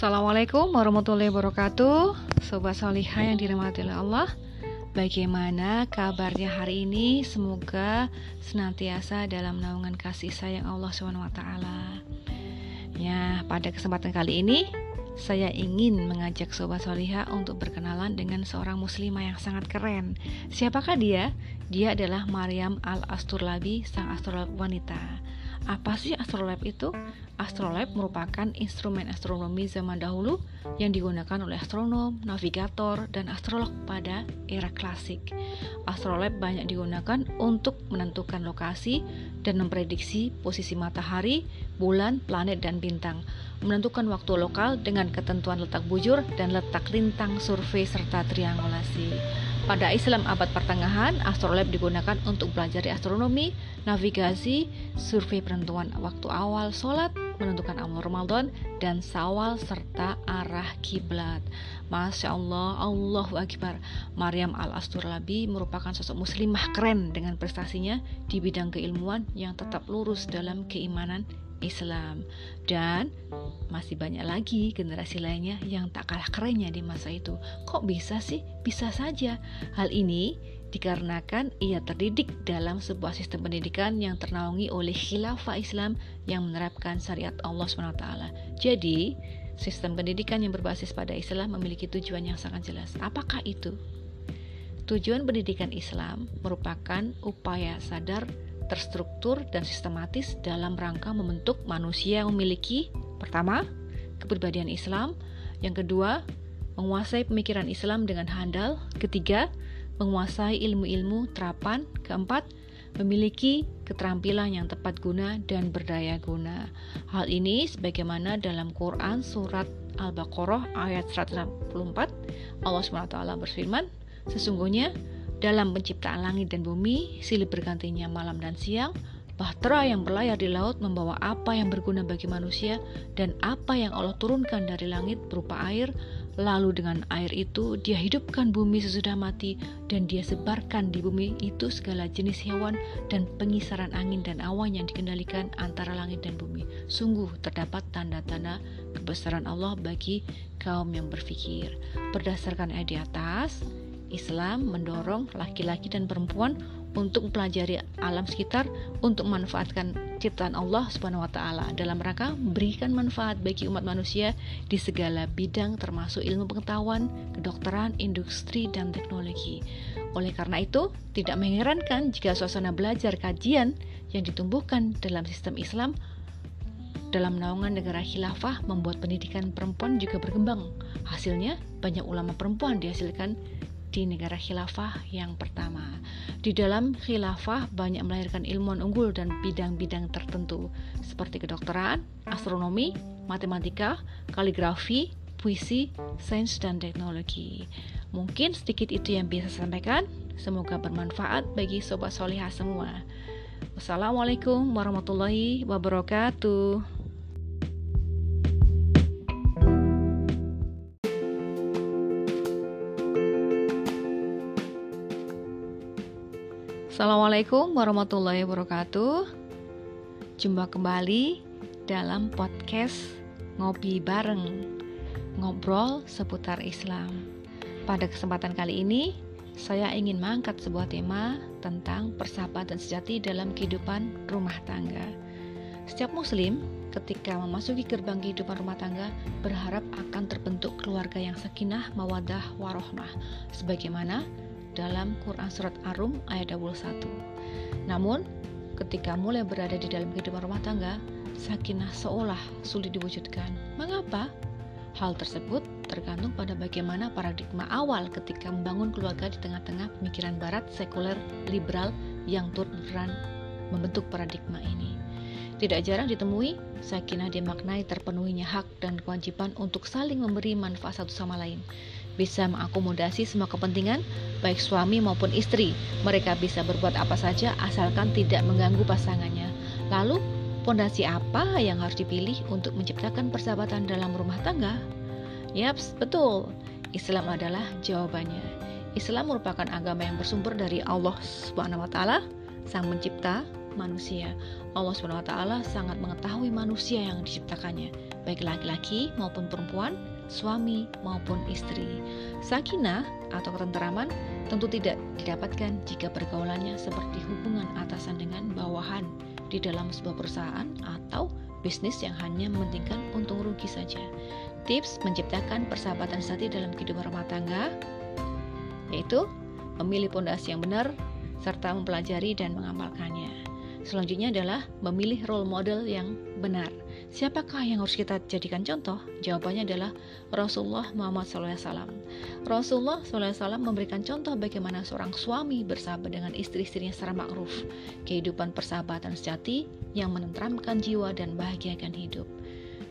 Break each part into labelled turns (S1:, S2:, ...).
S1: Assalamualaikum warahmatullahi wabarakatuh Sobat Solihah yang dirahmati oleh Allah Bagaimana kabarnya hari ini? Semoga senantiasa dalam naungan kasih sayang Allah SWT Ya, pada kesempatan kali ini saya ingin mengajak Sobat Solihah untuk berkenalan dengan seorang muslimah yang sangat keren. Siapakah dia? Dia adalah Maryam Al-Asturlabi, sang astrolog wanita. Apa sih astrolab itu? Astrolab merupakan instrumen astronomi zaman dahulu yang digunakan oleh astronom, navigator, dan astrolog pada era klasik. Astrolab banyak digunakan untuk menentukan lokasi dan memprediksi posisi matahari, bulan, planet, dan bintang, menentukan waktu lokal dengan ketentuan letak bujur dan letak lintang survei serta triangulasi. Pada Islam abad pertengahan, astrolab digunakan untuk belajar di astronomi, navigasi, survei penentuan waktu awal sholat, menentukan amal Ramadan, dan sawal serta arah kiblat. Masya Allah, Allahu Akbar. Maryam al-Asturlabi merupakan sosok muslimah keren dengan prestasinya di bidang keilmuan yang tetap lurus dalam keimanan Islam dan masih banyak lagi generasi lainnya yang tak kalah kerennya di masa itu. Kok bisa sih? Bisa saja. Hal ini dikarenakan ia terdidik dalam sebuah sistem pendidikan yang ternaungi oleh khilafah Islam yang menerapkan syariat Allah SWT. Jadi, sistem pendidikan yang berbasis pada Islam memiliki tujuan yang sangat jelas. Apakah itu? Tujuan pendidikan Islam merupakan upaya sadar terstruktur dan sistematis dalam rangka membentuk manusia yang memiliki pertama, kepribadian Islam, yang kedua, menguasai pemikiran Islam dengan handal, ketiga, menguasai ilmu-ilmu terapan, keempat, memiliki keterampilan yang tepat guna dan berdaya guna. Hal ini sebagaimana dalam Quran surat Al-Baqarah ayat 164 Allah SWT berfirman, sesungguhnya dalam penciptaan langit dan bumi, silih bergantinya malam dan siang, Bahtera yang berlayar di laut membawa apa yang berguna bagi manusia dan apa yang Allah turunkan dari langit berupa air. Lalu dengan air itu dia hidupkan bumi sesudah mati dan dia sebarkan di bumi itu segala jenis hewan dan pengisaran angin dan awan yang dikendalikan antara langit dan bumi. Sungguh terdapat tanda-tanda kebesaran Allah bagi kaum yang berfikir. Berdasarkan ayat di atas, Islam mendorong laki-laki dan perempuan untuk mempelajari alam sekitar untuk memanfaatkan ciptaan Allah Subhanahu wa taala dalam rangka memberikan manfaat bagi umat manusia di segala bidang termasuk ilmu pengetahuan, kedokteran, industri dan teknologi. Oleh karena itu, tidak mengherankan jika suasana belajar kajian yang ditumbuhkan dalam sistem Islam dalam naungan negara khilafah membuat pendidikan perempuan juga berkembang. Hasilnya, banyak ulama perempuan dihasilkan di negara khilafah yang pertama. Di dalam khilafah banyak melahirkan ilmuwan unggul dan bidang-bidang tertentu seperti kedokteran, astronomi, matematika, kaligrafi, puisi, sains, dan teknologi. Mungkin sedikit itu yang bisa saya sampaikan. Semoga bermanfaat bagi sobat solihah semua. Wassalamualaikum warahmatullahi wabarakatuh. Assalamualaikum warahmatullahi wabarakatuh. Jumpa kembali dalam podcast Ngopi Bareng, ngobrol seputar Islam. Pada kesempatan kali ini, saya ingin mengangkat sebuah tema tentang persahabatan sejati dalam kehidupan rumah tangga. Setiap muslim ketika memasuki gerbang kehidupan rumah tangga berharap akan terbentuk keluarga yang sakinah, mawadah, warohmah sebagaimana dalam Quran Surat Ar-Rum ayat 21. Namun, ketika mulai berada di dalam kehidupan rumah tangga, sakinah seolah sulit diwujudkan. Mengapa? Hal tersebut tergantung pada bagaimana paradigma awal ketika membangun keluarga di tengah-tengah pemikiran barat sekuler liberal yang turut berperan membentuk paradigma ini. Tidak jarang ditemui, sakinah dimaknai terpenuhinya hak dan kewajiban untuk saling memberi manfaat satu sama lain bisa mengakomodasi semua kepentingan, baik suami maupun istri. Mereka bisa berbuat apa saja asalkan tidak mengganggu pasangannya. Lalu, pondasi apa yang harus dipilih untuk menciptakan persahabatan dalam rumah tangga? Yaps, betul. Islam adalah jawabannya. Islam merupakan agama yang bersumber dari Allah Subhanahu wa taala, Sang Pencipta manusia. Allah Subhanahu wa taala sangat mengetahui manusia yang diciptakannya baik laki-laki maupun perempuan, suami maupun istri. Sakinah atau ketenteraman tentu tidak didapatkan jika pergaulannya seperti hubungan atasan dengan bawahan di dalam sebuah perusahaan atau bisnis yang hanya mementingkan untung rugi saja. Tips menciptakan persahabatan sejati dalam kehidupan rumah tangga yaitu memilih pondasi yang benar serta mempelajari dan mengamalkannya. Selanjutnya adalah memilih role model yang benar. Siapakah yang harus kita jadikan contoh? Jawabannya adalah Rasulullah Muhammad SAW. Rasulullah SAW memberikan contoh bagaimana seorang suami bersahabat dengan istri-istrinya secara makruf. Kehidupan persahabatan sejati yang menenteramkan jiwa dan bahagiakan hidup.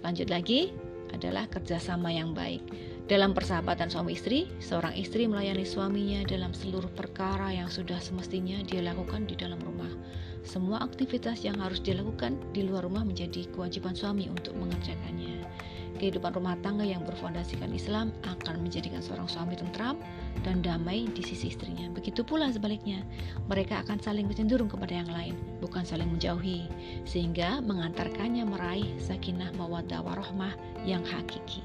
S1: Lanjut lagi adalah kerjasama yang baik. Dalam persahabatan suami istri, seorang istri melayani suaminya dalam seluruh perkara yang sudah semestinya dia lakukan di dalam rumah. Semua aktivitas yang harus dilakukan di luar rumah menjadi kewajiban suami untuk mengerjakannya. Kehidupan rumah tangga yang berfondasikan Islam akan menjadikan seorang suami tentram dan damai di sisi istrinya. Begitu pula sebaliknya, mereka akan saling cenderung kepada yang lain, bukan saling menjauhi, sehingga mengantarkannya meraih sakinah mawaddah warohmah yang hakiki.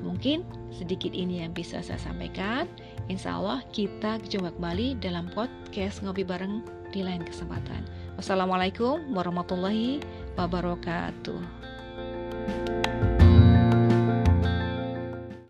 S1: Mungkin sedikit ini yang bisa saya sampaikan. Insya Allah kita jumpa kembali dalam podcast Ngopi Bareng di lain kesempatan. Wassalamualaikum warahmatullahi wabarakatuh.